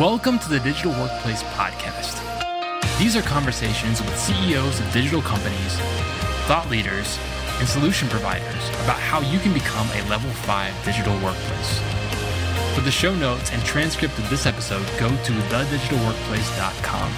Welcome to the Digital Workplace Podcast. These are conversations with CEOs of digital companies, thought leaders, and solution providers about how you can become a level 5 digital workplace. For the show notes and transcript of this episode, go to thedigitalworkplace.com.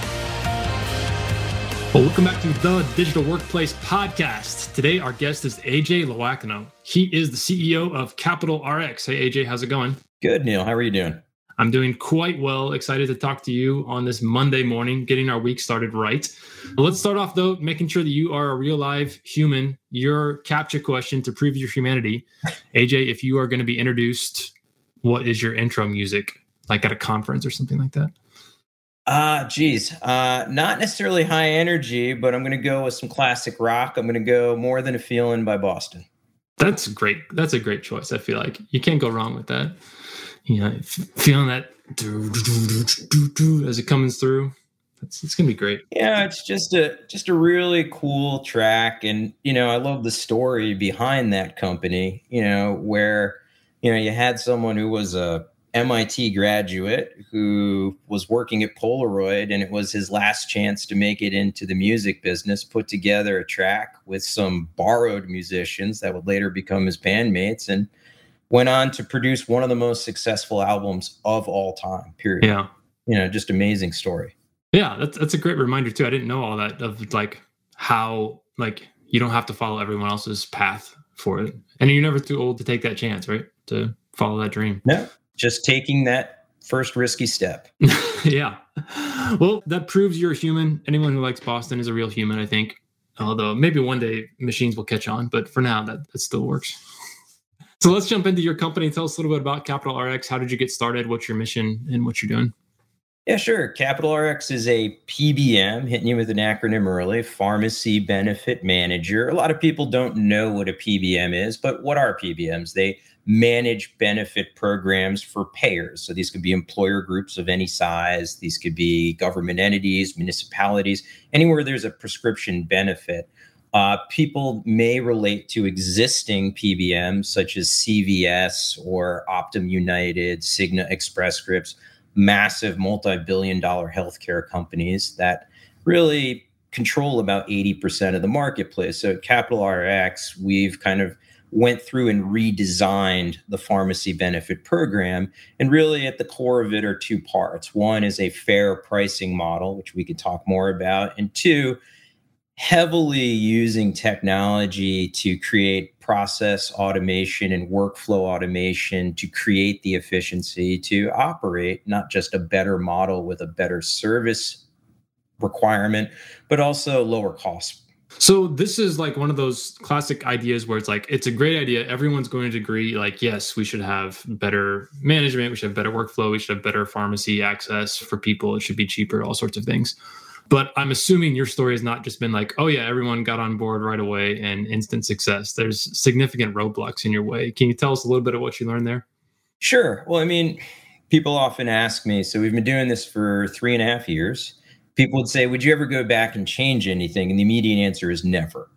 Well, welcome back to the Digital Workplace Podcast. Today, our guest is AJ Loiacono. He is the CEO of Capital RX. Hey, AJ, how's it going? Good, Neil. How are you doing? I'm doing quite well. Excited to talk to you on this Monday morning, getting our week started right. Let's start off, though, making sure that you are a real live human. Your CAPTCHA question to prove your humanity. AJ, if you are going to be introduced, what is your intro music? Like at a conference or something like that? Uh, geez, uh, not necessarily high energy, but I'm going to go with some classic rock. I'm going to go more than a feeling by Boston. That's great. That's a great choice. I feel like you can't go wrong with that. You know, feeling that as it comes through. It's, it's gonna be great. Yeah, it's just a just a really cool track, and you know, I love the story behind that company. You know, where you know you had someone who was a MIT graduate who was working at Polaroid, and it was his last chance to make it into the music business. Put together a track with some borrowed musicians that would later become his bandmates, and went on to produce one of the most successful albums of all time. Period. Yeah, you know, just amazing story. Yeah, that's that's a great reminder too. I didn't know all that of like how like you don't have to follow everyone else's path for it, and you're never too old to take that chance, right? To follow that dream. No, just taking that first risky step. yeah. Well, that proves you're a human. Anyone who likes Boston is a real human, I think. Although maybe one day machines will catch on, but for now, that, that still works. So let's jump into your company. Tell us a little bit about Capital RX. How did you get started? What's your mission and what you're doing? Yeah, sure. Capital RX is a PBM, hitting you with an acronym early, Pharmacy Benefit Manager. A lot of people don't know what a PBM is, but what are PBMs? They manage benefit programs for payers. So these could be employer groups of any size, these could be government entities, municipalities, anywhere there's a prescription benefit. Uh, people may relate to existing PBMs such as CVS or Optum United, Cigna Express Scripts, massive multi billion dollar healthcare companies that really control about 80% of the marketplace. So at Capital RX, we've kind of went through and redesigned the pharmacy benefit program. And really, at the core of it are two parts. One is a fair pricing model, which we could talk more about. And two, heavily using technology to create process automation and workflow automation to create the efficiency to operate not just a better model with a better service requirement, but also lower costs so this is like one of those classic ideas where it's like it's a great idea. Everyone's going to agree, like, yes, we should have better management, we should have better workflow, we should have better pharmacy access for people, it should be cheaper, all sorts of things. But I'm assuming your story has not just been like, oh yeah, everyone got on board right away and instant success. There's significant roadblocks in your way. Can you tell us a little bit of what you learned there? Sure. Well, I mean, people often ask me, so we've been doing this for three and a half years people would say, Would you ever go back and change anything? And the immediate answer is never.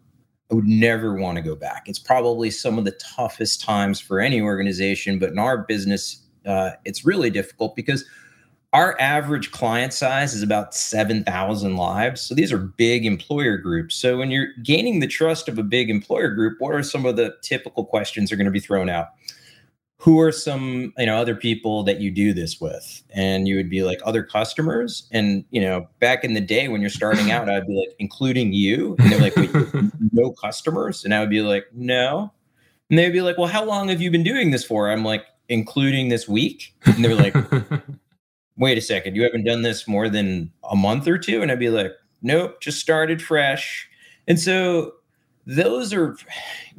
I would never want to go back. It's probably some of the toughest times for any organization, but in our business, uh, it's really difficult because our average client size is about 7,000 lives. So these are big employer groups. So when you're gaining the trust of a big employer group, what are some of the typical questions that are going to be thrown out? who are some you know other people that you do this with? And you would be like other customers? And you know back in the day when you're starting out i'd be like including you? And they're like wait no customers? And i would be like no. And they'd be like well how long have you been doing this for? I'm like including this week? And they're like wait a second you haven't done this more than a month or two and i'd be like nope just started fresh and so those are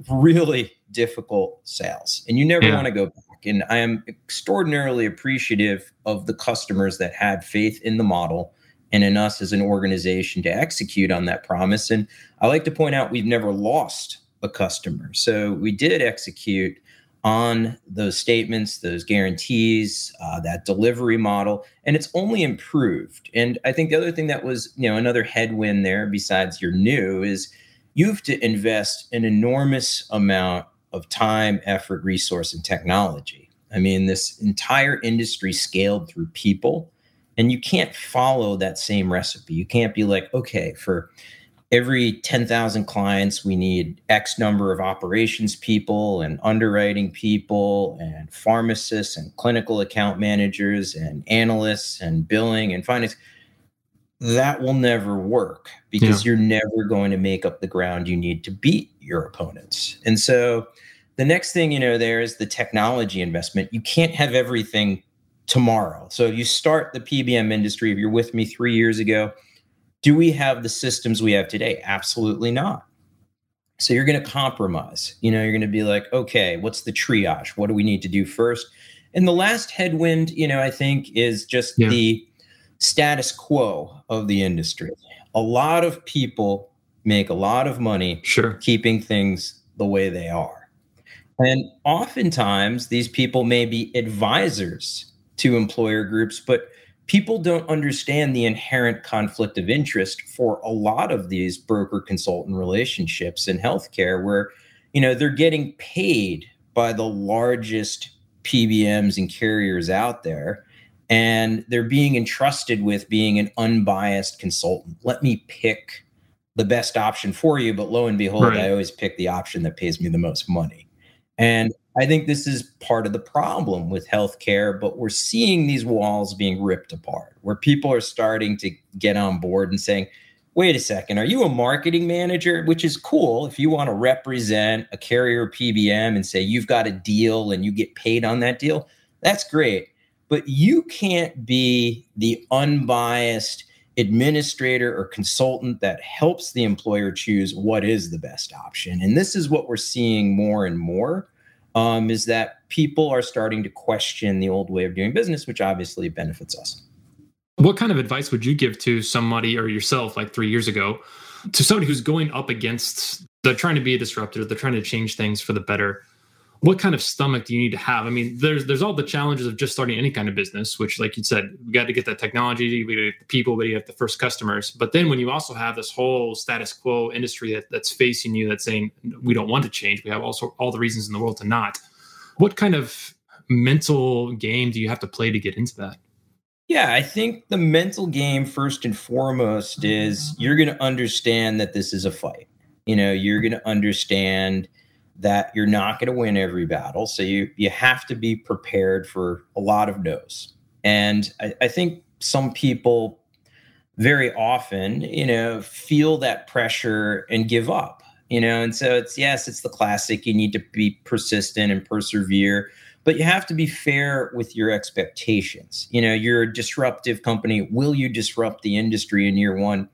really difficult sales and you never yeah. want to go back. And I am extraordinarily appreciative of the customers that had faith in the model and in us as an organization to execute on that promise. And I like to point out we've never lost a customer. So we did execute on those statements, those guarantees, uh, that delivery model, and it's only improved. And I think the other thing that was, you know, another headwind there, besides you're new, is you have to invest an enormous amount of time, effort, resource, and technology. I mean, this entire industry scaled through people. And you can't follow that same recipe. You can't be like, okay, for every 10,000 clients, we need X number of operations people and underwriting people and pharmacists and clinical account managers and analysts and billing and finance. That will never work because yeah. you're never going to make up the ground you need to beat your opponents. And so the next thing you know there is the technology investment. You can't have everything tomorrow. So you start the PBM industry, if you're with me three years ago, do we have the systems we have today? Absolutely not. So you're going to compromise. You know, you're going to be like, okay, what's the triage? What do we need to do first? And the last headwind, you know, I think is just yeah. the status quo of the industry. A lot of people make a lot of money sure. keeping things the way they are. And oftentimes these people may be advisors to employer groups, but people don't understand the inherent conflict of interest for a lot of these broker consultant relationships in healthcare where you know they're getting paid by the largest PBMs and carriers out there and they're being entrusted with being an unbiased consultant. Let me pick the best option for you, but lo and behold, right. I always pick the option that pays me the most money. And I think this is part of the problem with healthcare, but we're seeing these walls being ripped apart where people are starting to get on board and saying, wait a second, are you a marketing manager? Which is cool if you want to represent a carrier PBM and say you've got a deal and you get paid on that deal. That's great. But you can't be the unbiased administrator or consultant that helps the employer choose what is the best option. And this is what we're seeing more and more um, is that people are starting to question the old way of doing business, which obviously benefits us. What kind of advice would you give to somebody or yourself like three years ago to somebody who's going up against, they're trying to be a disruptor, they're trying to change things for the better? What kind of stomach do you need to have? I mean, there's there's all the challenges of just starting any kind of business, which, like you said, we got to get that technology, we got get the people, you have the first customers. But then when you also have this whole status quo industry that, that's facing you, that's saying we don't want to change, we have also all the reasons in the world to not. What kind of mental game do you have to play to get into that? Yeah, I think the mental game first and foremost is you're going to understand that this is a fight. You know, you're going to understand that you're not going to win every battle. So you you have to be prepared for a lot of no's. And I, I think some people very often, you know, feel that pressure and give up. You know, and so it's yes, it's the classic. You need to be persistent and persevere, but you have to be fair with your expectations. You know, you're a disruptive company. Will you disrupt the industry in year one?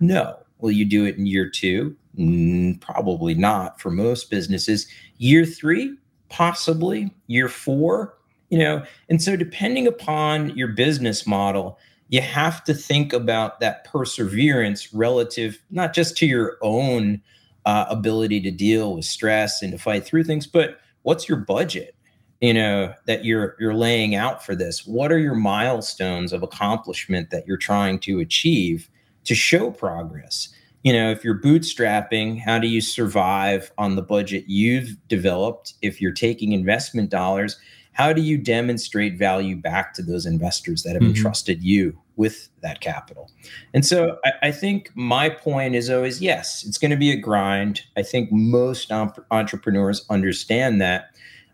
No. Will you do it in year two? Mm, probably not for most businesses. Year three, possibly. Year four, you know. And so, depending upon your business model, you have to think about that perseverance relative not just to your own uh, ability to deal with stress and to fight through things, but what's your budget? you know that you're you're laying out for this what are your milestones of accomplishment that you're trying to achieve to show progress you know, if you're bootstrapping, how do you survive on the budget you've developed? If you're taking investment dollars, how do you demonstrate value back to those investors that have mm-hmm. entrusted you with that capital? And so I, I, think my point is always yes, it's going to be a grind. I think most entrepreneurs understand that.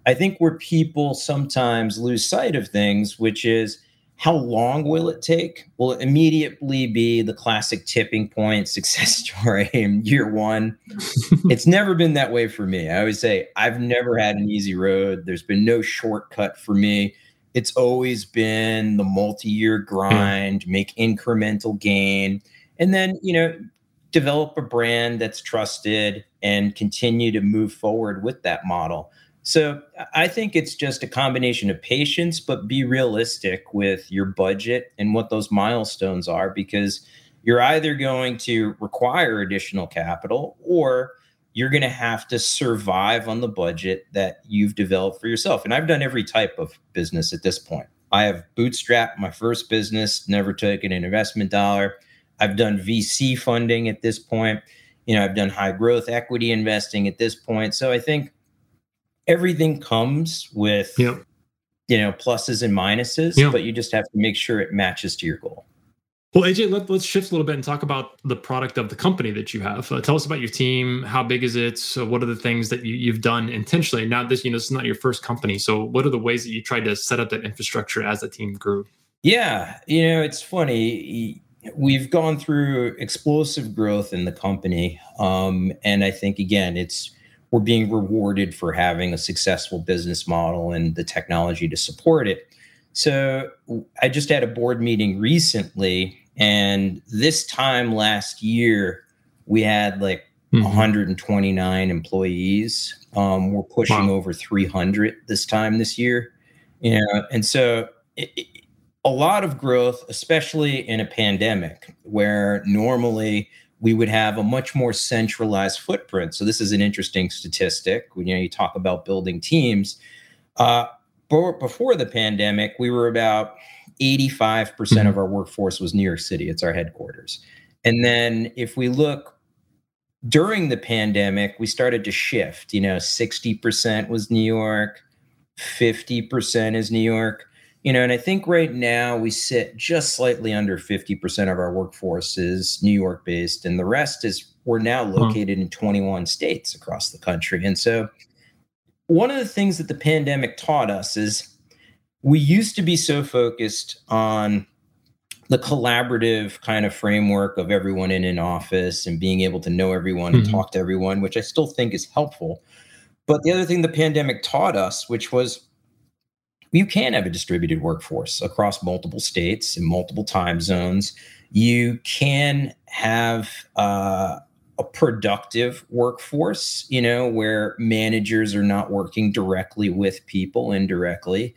I think where people sometimes lose sight of things, which is, how long will it take? Will it immediately be the classic tipping point success story in year one? it's never been that way for me. I always say I've never had an easy road. There's been no shortcut for me. It's always been the multi-year grind, make incremental gain, and then, you know, develop a brand that's trusted and continue to move forward with that model. So I think it's just a combination of patience, but be realistic with your budget and what those milestones are, because you're either going to require additional capital or you're going to have to survive on the budget that you've developed for yourself. And I've done every type of business at this point. I have bootstrapped my first business, never taken an investment dollar. I've done VC funding at this point. You know, I've done high growth equity investing at this point. So I think everything comes with yep. you know pluses and minuses, yeah. but you just have to make sure it matches to your goal. Well, AJ, let, us shift a little bit and talk about the product of the company that you have. Uh, tell us about your team. How big is it? So what are the things that you, have done intentionally? Now, this you know, this is not your first company. So, what are the ways that you tried to set up that infrastructure as the team grew? Yeah, you know, it's funny. We've gone through explosive growth in the company, um, and I think again, it's we're being rewarded for having a successful business model and the technology to support it. So I just had a board meeting recently, and this time last year, we had like mm-hmm. 129 employees. Um, we're pushing wow. over 300 this time this year. You know, and so it, it, a lot of growth, especially in a pandemic where normally we would have a much more centralized footprint. So this is an interesting statistic. When you know you talk about building teams, uh, before the pandemic, we were about 85% mm-hmm. of our workforce was New York City. It's our headquarters. And then if we look during the pandemic, we started to shift. You know, 60% was New York, 50% is New York. You know, and I think right now we sit just slightly under 50% of our workforce is New York based, and the rest is we're now located in 21 states across the country. And so one of the things that the pandemic taught us is we used to be so focused on the collaborative kind of framework of everyone in an office and being able to know everyone mm-hmm. and talk to everyone, which I still think is helpful. But the other thing the pandemic taught us, which was you can have a distributed workforce across multiple states and multiple time zones. You can have uh, a productive workforce, you know, where managers are not working directly with people indirectly.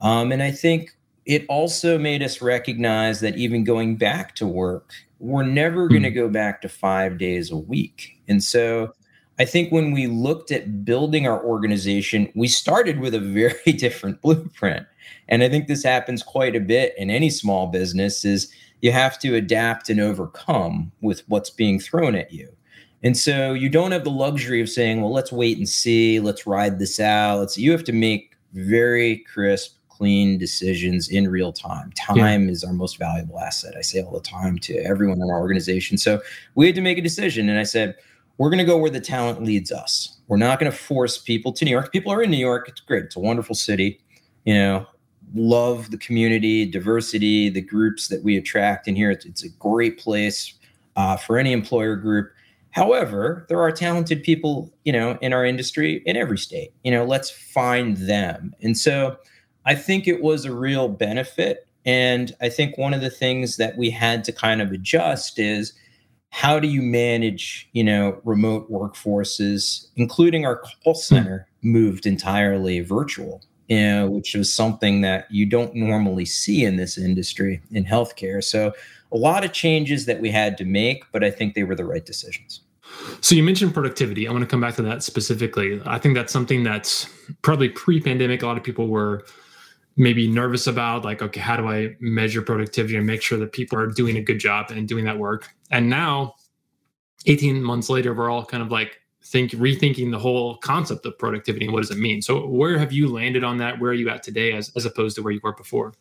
Um, and I think it also made us recognize that even going back to work, we're never going to hmm. go back to five days a week. And so I think when we looked at building our organization, we started with a very different blueprint. And I think this happens quite a bit in any small business is you have to adapt and overcome with what's being thrown at you. And so you don't have the luxury of saying, well, let's wait and see, let's ride this out. Let's, you have to make very crisp, clean decisions in real time. Time yeah. is our most valuable asset. I say all the time to everyone in our organization. So we had to make a decision. And I said, we're going to go where the talent leads us. We're not going to force people to New York. People are in New York. It's great. It's a wonderful city. You know, love the community, diversity, the groups that we attract in here. It's, it's a great place uh, for any employer group. However, there are talented people, you know, in our industry in every state. You know, let's find them. And so I think it was a real benefit. And I think one of the things that we had to kind of adjust is how do you manage, you know, remote workforces, including our call hmm. center moved entirely virtual, you know, which was something that you don't normally see in this industry in healthcare. So a lot of changes that we had to make, but I think they were the right decisions. So you mentioned productivity. I want to come back to that specifically. I think that's something that's probably pre-pandemic. A lot of people were maybe nervous about, like, okay, how do I measure productivity and make sure that people are doing a good job and doing that work? And now, 18 months later, we're all kind of like think rethinking the whole concept of productivity and what does it mean. So where have you landed on that? Where are you at today as, as opposed to where you were before?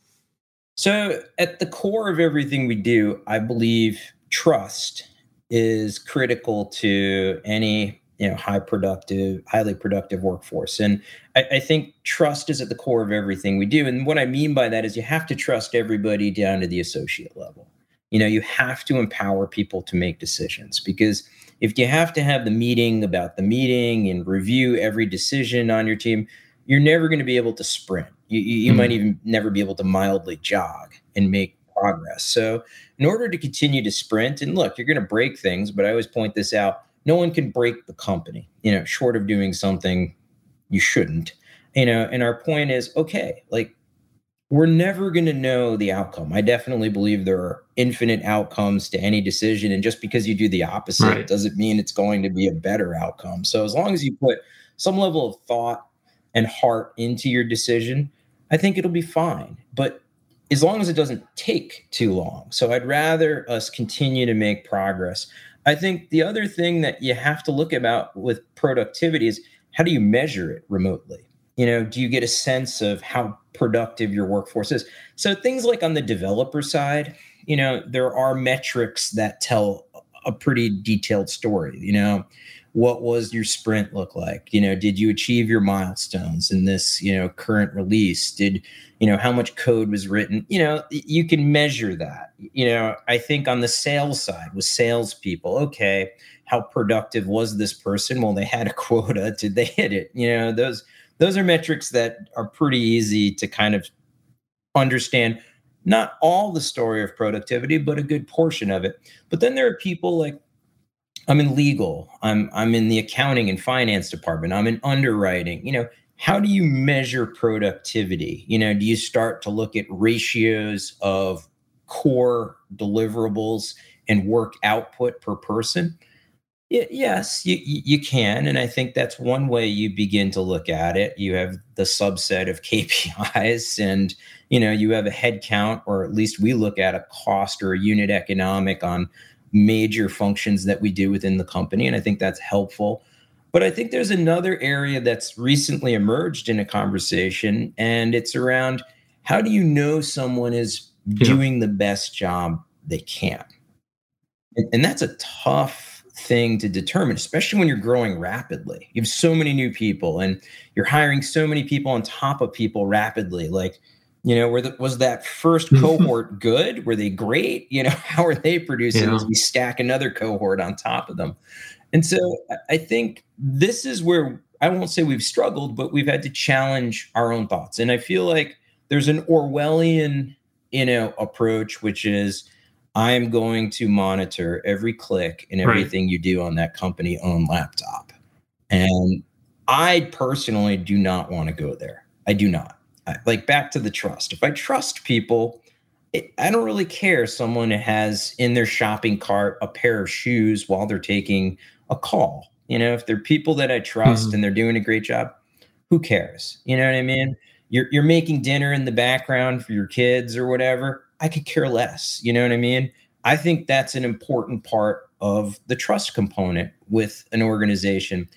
So at the core of everything we do, I believe trust is critical to any you know high productive highly productive workforce and I, I, think trust is at the core of everything we do and what i mean by that is you have to trust everybody down to the associate level you know you have to empower people to make decisions because if you have to have the meeting about the meeting and review every decision on your team you're never going to be able to sprint you, you, mm-hmm. might even never be able to mildly jog and make progress. So, in order to continue to sprint, and look, you're going to break things, but I always point this out no one can break the company, you know, short of doing something you shouldn't, you know. And our point is okay, like, we're never going to know the outcome. I definitely believe there are infinite outcomes to any decision. And just because you do the opposite right. doesn't mean it's going to be a better outcome. So, as long as you put some level of thought and heart into your decision, I think it'll be fine. But as long as it doesn't take too long. So I'd rather us continue to make progress. I think the other thing that you have to look about with productivity is how do you measure it remotely? You know, do you get a sense of how productive your workforce is. So things like on the developer side, you know, there are metrics that tell a pretty detailed story. You know, what was your sprint look like? You know, did you achieve your milestones in this, you know, current release? Did, you know, how much code was written? You know, you can measure that. You know, I think on the sales side with salespeople, okay, how productive was this person? Well, they had a quota. Did they hit it? You know, those those are metrics that are pretty easy to kind of understand not all the story of productivity, but a good portion of it. But then there are people like I'm in legal, I'm I'm in the accounting and finance department, I'm in underwriting. You know, how do you measure productivity? You know, do you start to look at ratios of core deliverables and work output per person? yes, you, you can. And I think that's one way you begin to look at it. You have the subset of KPIs and, you know, you have a head count, or at least we look at a cost or a unit economic on major functions that we do within the company. And I think that's helpful. But I think there's another area that's recently emerged in a conversation, and it's around how do you know someone is yeah. doing the best job they can? And, and that's a tough thing to determine, especially when you're growing rapidly. You have so many new people and you're hiring so many people on top of people rapidly. Like, you know, were the, was that first cohort good? Were they great? You know, how are they producing yeah. as we stack another cohort on top of them? And so I think this is where I won't say we've struggled, but we've had to challenge our own thoughts. And I feel like there's an Orwellian, you know, approach, which is I'm going to monitor every click and everything right. you do on that company owned laptop. And I personally do not want to go there. I do not. Like back to the trust. If I trust people, it, I don't really care. if Someone has in their shopping cart a pair of shoes while they're taking a call. You know, if they're people that I trust mm-hmm. and they're doing a great job, who cares? You know what I mean? You're you're making dinner in the background for your kids or whatever. I could care less. You know what I mean? I think that's an important part of the trust component with an organization.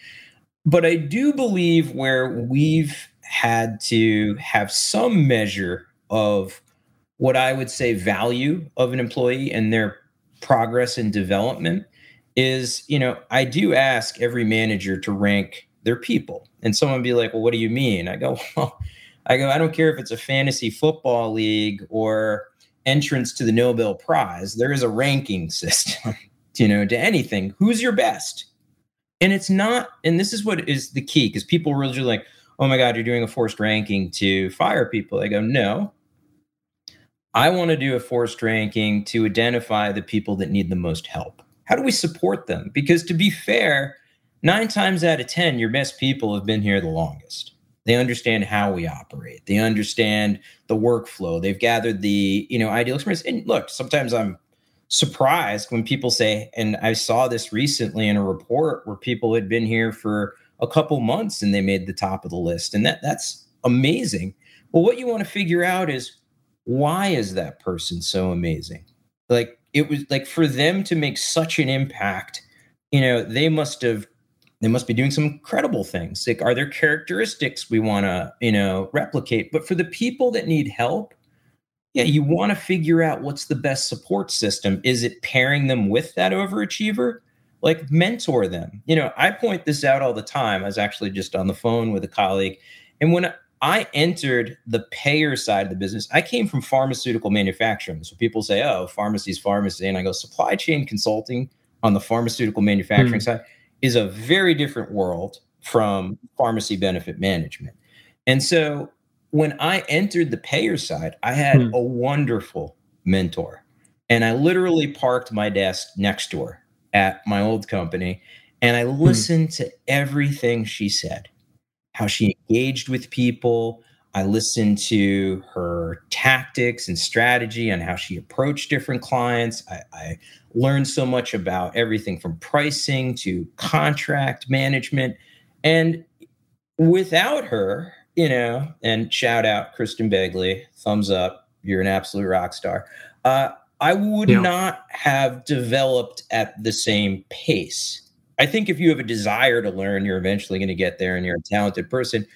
But I do believe where we've had to have some measure of what I would say value of an employee and their progress and development is, you know, I do ask every manager to rank their people. And someone be like, well, what do you mean? I go, well, I go, I don't care if it's a fantasy football league or entrance to the Nobel Prize, there is a ranking system, you know, to anything. Who's your best? And it's not, and this is what is the key because people really like, oh my God, you're doing a forced ranking to fire people. I go, no. I want to do a forced ranking to identify the people that need the most help. How do we support them? Because to be fair, nine times out of 10, your best people have been here the longest. They understand how we operate. They understand the workflow. They've gathered the, you know, ideal experience. And look, sometimes I'm surprised when people say, and I saw this recently in a report where people had been here for a couple months and they made the top of the list. And that that's amazing. Well, what you want to figure out is why is that person so amazing? Like it was like for them to make such an impact, you know, they must have they must be doing some incredible things. Like, are there characteristics we want to, you know, replicate? But for the people that need help, yeah, you want to figure out what's the best support system. Is it pairing them with that overachiever? Like, mentor them. You know, I point this out all the time. I was actually just on the phone with a colleague. And when I entered the payer side of the business, I came from pharmaceutical manufacturing. So people say, oh, pharmacy's pharmacy. And I go, supply chain consulting on the pharmaceutical manufacturing mm. side is a very different world from pharmacy benefit management. And so when I entered the payer side, I had hmm. a wonderful mentor. And I literally parked my desk next door at my old company and I hmm. listened hmm. to everything she said, how she engaged with people. I listened to her tactics and strategy on how she approached different clients. I, I learned so much about everything from pricing to contract management. And without her, you know, and shout out Kristen Begley, thumbs up, you're an absolute rock star. Uh, I would yeah. not have developed at the same pace. I think if you have a desire to learn, you're eventually going to get there and you're a talented person.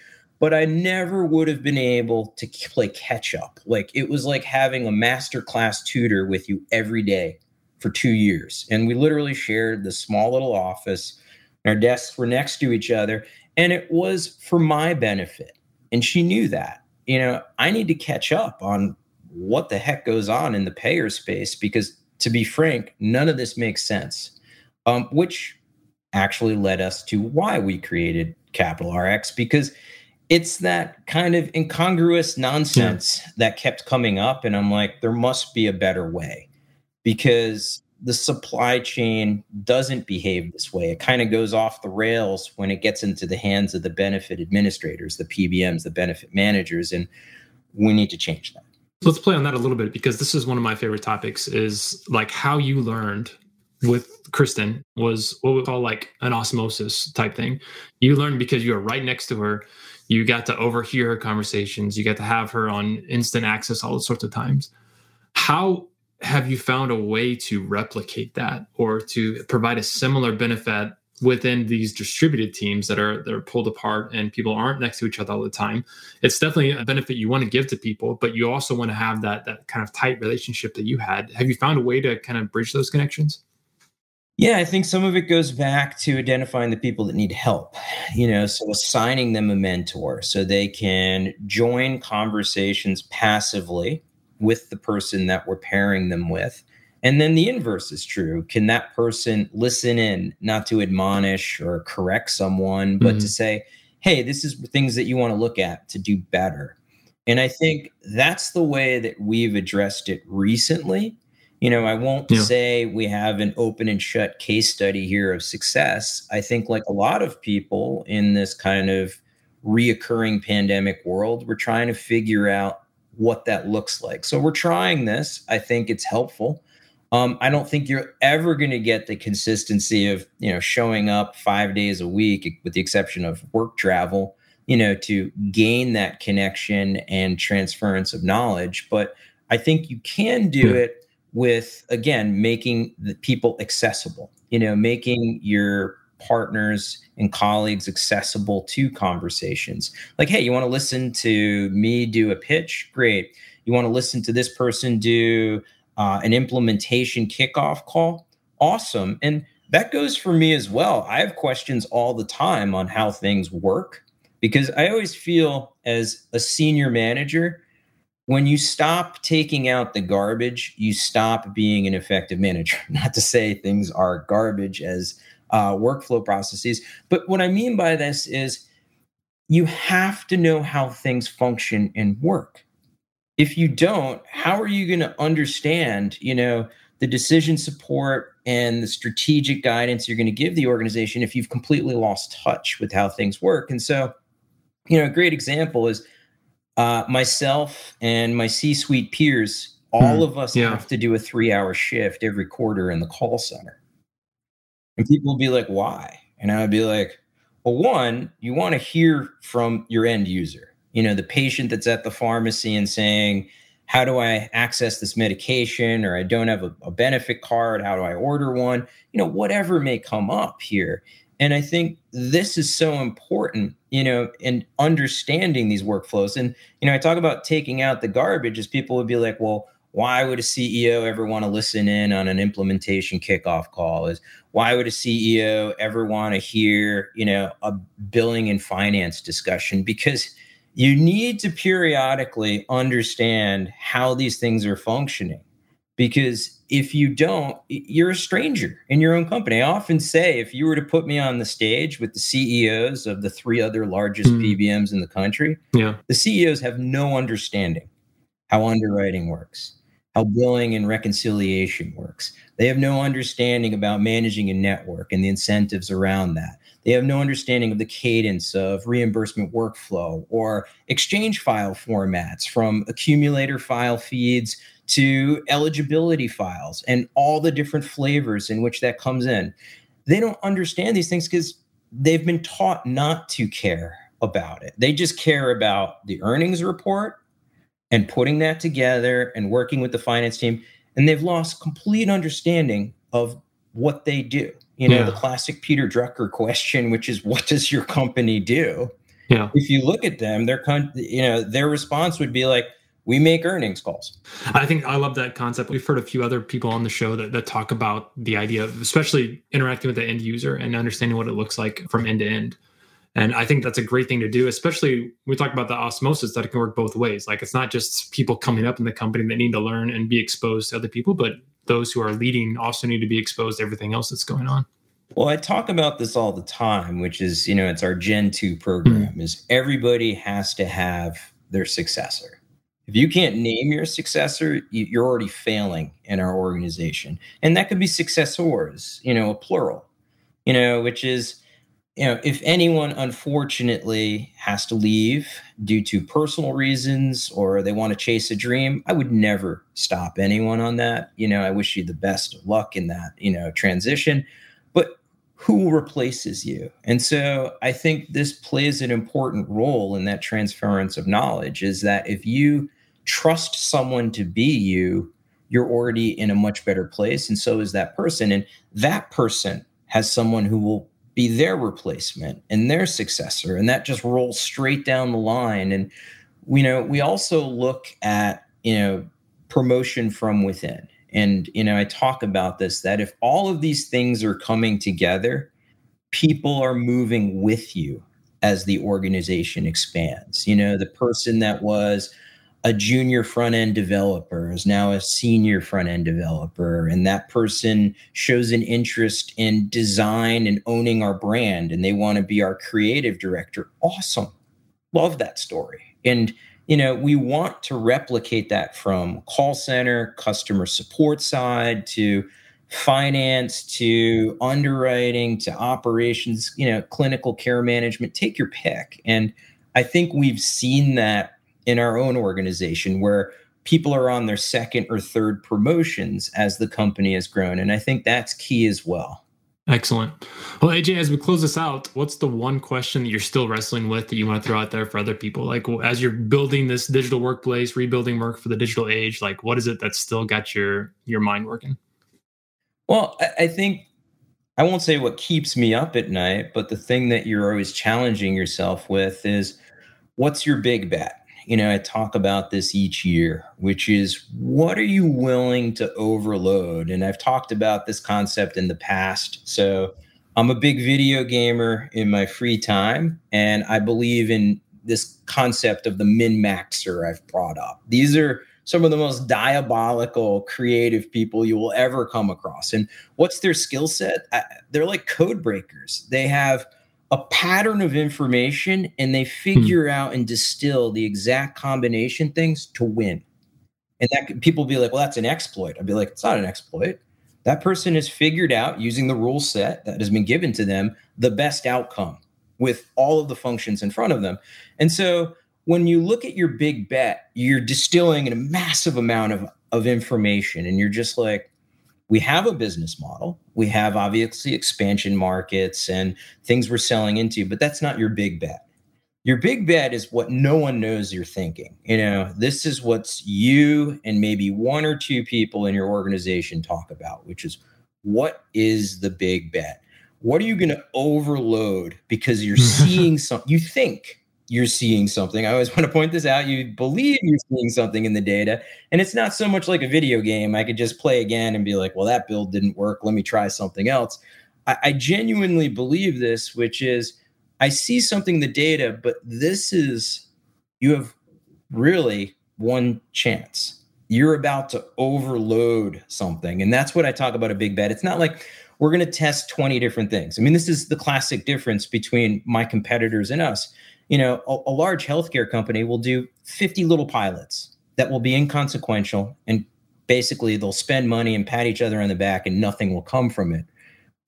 but I never would have been able to play catch up. Like it was like having a master class tutor with you every day for two years. And we literally shared the small little office. Our desks were next to each other, and it was for my benefit. And she knew that. You know, I need to catch up on what the heck goes on in the payer space because, to be frank, none of this makes sense. Um, which actually led us to why we created Capital RX because it's that kind of incongruous nonsense yeah. that kept coming up. And I'm like, there must be a better way because the supply chain doesn't behave this way. It kind of goes off the rails when it gets into the hands of the benefit administrators, the PBMs, the benefit managers, and we need to change that. Let's play on that a little bit because this is one of my favorite topics is like how you learned with Kristen was what we call like an osmosis type thing. You learned because you were right next to her. You got to overhear her conversations. You got to have her on instant access all sorts of times. How have you found a way to replicate that or to provide a similar benefit within these distributed teams that are that are pulled apart and people aren't next to each other all the time. It's definitely a benefit you want to give to people but you also want to have that that kind of tight relationship that you had. Have you found a way to kind of bridge those connections? Yeah, I think some of it goes back to identifying the people that need help, you know, so assigning them a mentor so they can join conversations passively with the person that we're pairing them with. And then the inverse is true. Can that person listen in, not to admonish or correct someone, but mm-hmm. to say, hey, this is things that you want to look at to do better? And I think that's the way that we've addressed it recently you know, I won't yeah. say we have an open and shut case study here of success. I think, like a lot of people in this kind of reoccurring pandemic world, we're trying to figure out what that looks like. So we're trying this. I think it's helpful. Um, I don't think you're ever going to get the consistency of you know showing up five days a week, with the exception of work travel. You know, to gain that connection and transference of knowledge. But I think you can do yeah. it with again making the people accessible you know making your partners and colleagues accessible to conversations like hey you want to listen to me do a pitch great you want to listen to this person do uh, an implementation kickoff call awesome and that goes for me as well i have questions all the time on how things work because i always feel as a senior manager when you stop taking out the garbage, you stop being an effective manager. Not to say things are garbage as uh, workflow processes, but what I mean by this is you have to know how things function and work. If you don't, how are you going to understand, you know, the decision support and the strategic guidance you're going to give the organization if you've completely lost touch with how things work? And so, you know, a great example is uh, myself and my C-suite peers, all mm, of us yeah. have to do a three-hour shift every quarter in the call center. And people will be like, "Why?" And I would be like, "Well, one, you want to hear from your end user. You know, the patient that's at the pharmacy and saying how do I access this medication or I don't have a, a, benefit card? How do I order one? You know, whatever may come up here. And I think this is so important, you know, in understanding these workflows. And, you know, I talk about taking out the garbage as people would be like, well, why would a CEO ever want to listen in on an implementation kickoff call? Is why would a CEO ever want to hear, you know, a billing and finance discussion? Because you need to periodically understand how these things are functioning. Because if you don't, you're a stranger in your own company. I often say if you were to put me on the stage with the CEOs of the three other largest mm. PBMs in the country, yeah. the CEOs have no understanding how underwriting works, how billing and reconciliation works. They have no understanding about managing a network and the incentives around that. They have no understanding of the cadence of reimbursement workflow or exchange file formats from accumulator file feeds to eligibility files and all the different flavors in which that comes in. They don't understand these things because they've been taught not to care about it. They just care about the earnings report and putting that together and working with the finance team. And they've lost complete understanding of what they do. You know, yeah. the classic Peter Drucker question, which is what does your company do? Yeah. If you look at them, their con- you know their response would be like, "We make earnings calls." I think I love that concept. We've heard a few other people on the show that, that talk about the idea of especially interacting with the end user and understanding what it looks like from end to end. And I think that's a great thing to do, especially we talk about the osmosis that it can work both ways. Like it's not just people coming up in the company that need to learn and be exposed to other people, but those who are leading also need to be exposed to everything else that's going on. Well, I talk about this all the time, which is, you know, it's our Gen 2 program mm-hmm. is everybody has to have their successor. If you can't name your successor, you're already failing in our organization. And that could be successors, you know, a plural, you know, which is you know, if anyone unfortunately has to leave due to personal reasons or they want to chase a dream, I would never stop anyone on that. You know, I wish you the best of luck in that, you know, transition. But who replaces you? And so I think this plays an important role in that transference of knowledge is that if you trust someone to be you, you're already in a much better place. And so is that person. And that person has someone who will be their replacement and their successor and that just rolls straight down the line. And you know we also look at you know promotion from within. And you know i talk about this that if all of these things are coming together people are moving with you as the organization expands. You know the person that was a junior front end developer is now a senior front end developer and that person shows an interest in design and owning our brand and they want to be our creative director. Awesome. Love that story. And you know we want to replicate that from call center customer support side to finance to underwriting to operations you know clinical care management. Take your pick. And i think we've seen that in our own organization where people are on their second or third promotions as the company has grown. And I think that's key as well. Excellent. Well, AJ, as we close this out, what's the one question that you're still wrestling with that you want to throw out there for other people? Like, as you're building this digital workplace, rebuilding work for the digital age, like, what is it that's still got your your mind working? Well, I think I won't say what keeps me up at night, but the thing that you're always challenging yourself with is, what's your big bet? You know, I talk about this each year, which is what are you willing to overload? And I've talked about this concept in the past. So I'm a big video gamer in my free time, and I believe in this concept of the min maxer I've brought up. These are some of the most diabolical creative people you will ever come across. And what's their skill set? They're like code breakers. They have a pattern of information and they figure hmm. out and distill the exact combination things to win. And that people be like, well, that's an exploit. I'd be like, it's not an exploit. That person has figured out using the rule set that has been given to them the best outcome with all of the functions in front of them. And so when you look at your big bet, you're distilling a massive amount of, of information and you're just like, we have a business model. We have obviously expansion markets and things we're selling into, but that's not your big bet. Your big bet is what no one knows you're thinking. You know, this is what's you and maybe one or two people in your organization talk about, which is what is the big bet? What are you going to overload because you're seeing something you think you're seeing something. I always want to point this out. You believe you're seeing something in the data. And it's not so much like a video game. I could just play again and be like, well, that build didn't work. Let me try something else. I, I genuinely believe this, which is I see something in the data, but this is, you have really one chance. You're about to overload something. And that's what I talk about a big bet. It's not like, we're going to test 20 different things. I mean, this is the classic difference between my competitors and us you know, a, a large healthcare company will do 50 little pilots that will be inconsequential and basically they'll spend money and pat each other on the back and nothing will come from it.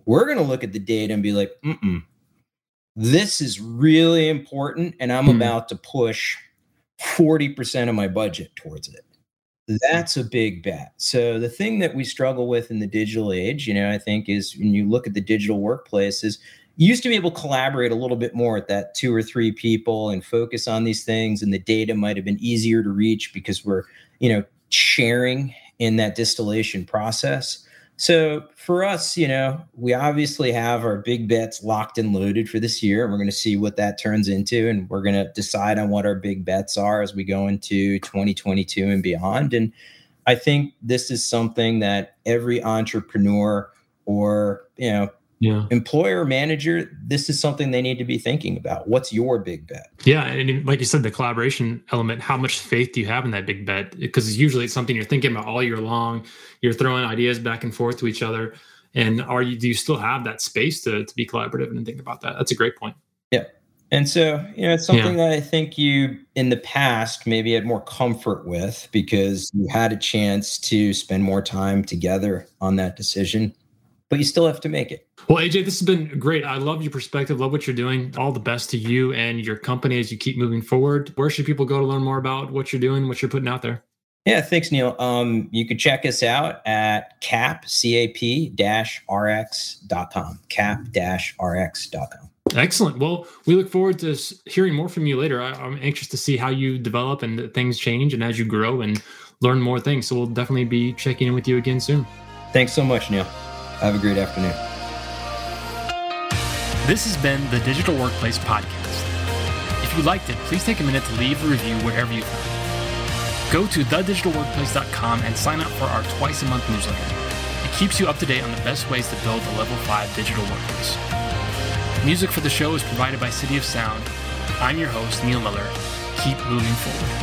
We're going to look at the data and be like, mm this is really important. And I'm hmm. about to push 40% of my budget towards it. That's a big bet. So the thing that we struggle with in the digital age, you know, I think is when you look at the digital workplace is used to be able to collaborate a little bit more at that two or three people and focus on these things and the data might have been easier to reach because we're you know sharing in that distillation process So for us, you know, we obviously have our big bets locked and loaded for this year. And we're going to see what that turns into. And we're going to decide on what our big bets are as we go into 2022 and beyond. And I think this is something that every entrepreneur or, you know, yeah. employer manager this is something they need to be thinking about. What's your big bet? Yeah and like you said the collaboration element how much faith do you have in that big bet? Because usually it's something you're thinking about all year long. You're throwing ideas back and forth to each other. And are you do you still have that space to, to be collaborative and think about that? That's a great point. Yeah. And so you know it's something yeah. that i think you in the past maybe had more comfort with because you had a chance to spend more time together on that decision but you still have to make it. Well, AJ, this has been great. I love your perspective. Love what you're doing. All the best to you and your company as you keep moving forward. Where should people go to learn more about what you're doing, what you're putting out there? Yeah, thanks, Neil. Um, you can check us out at cap, C-A-P dash rx.com, cap dash rx.com. Excellent. Well, we look forward to hearing more from you later. I, I'm anxious to see how you develop and things change and as you grow and learn more things. So we'll definitely be checking in with you again soon. Thanks so much, Neil. Have a great afternoon. This has been the Digital Workplace Podcast. If you liked it, please take a minute to leave a review wherever you found it. Go to thedigitalworkplace.com and sign up for our twice a month newsletter. It keeps you up to date on the best ways to build a level 5 digital workplace. Music for the show is provided by City of Sound. I'm your host, Neil Miller. Keep moving forward.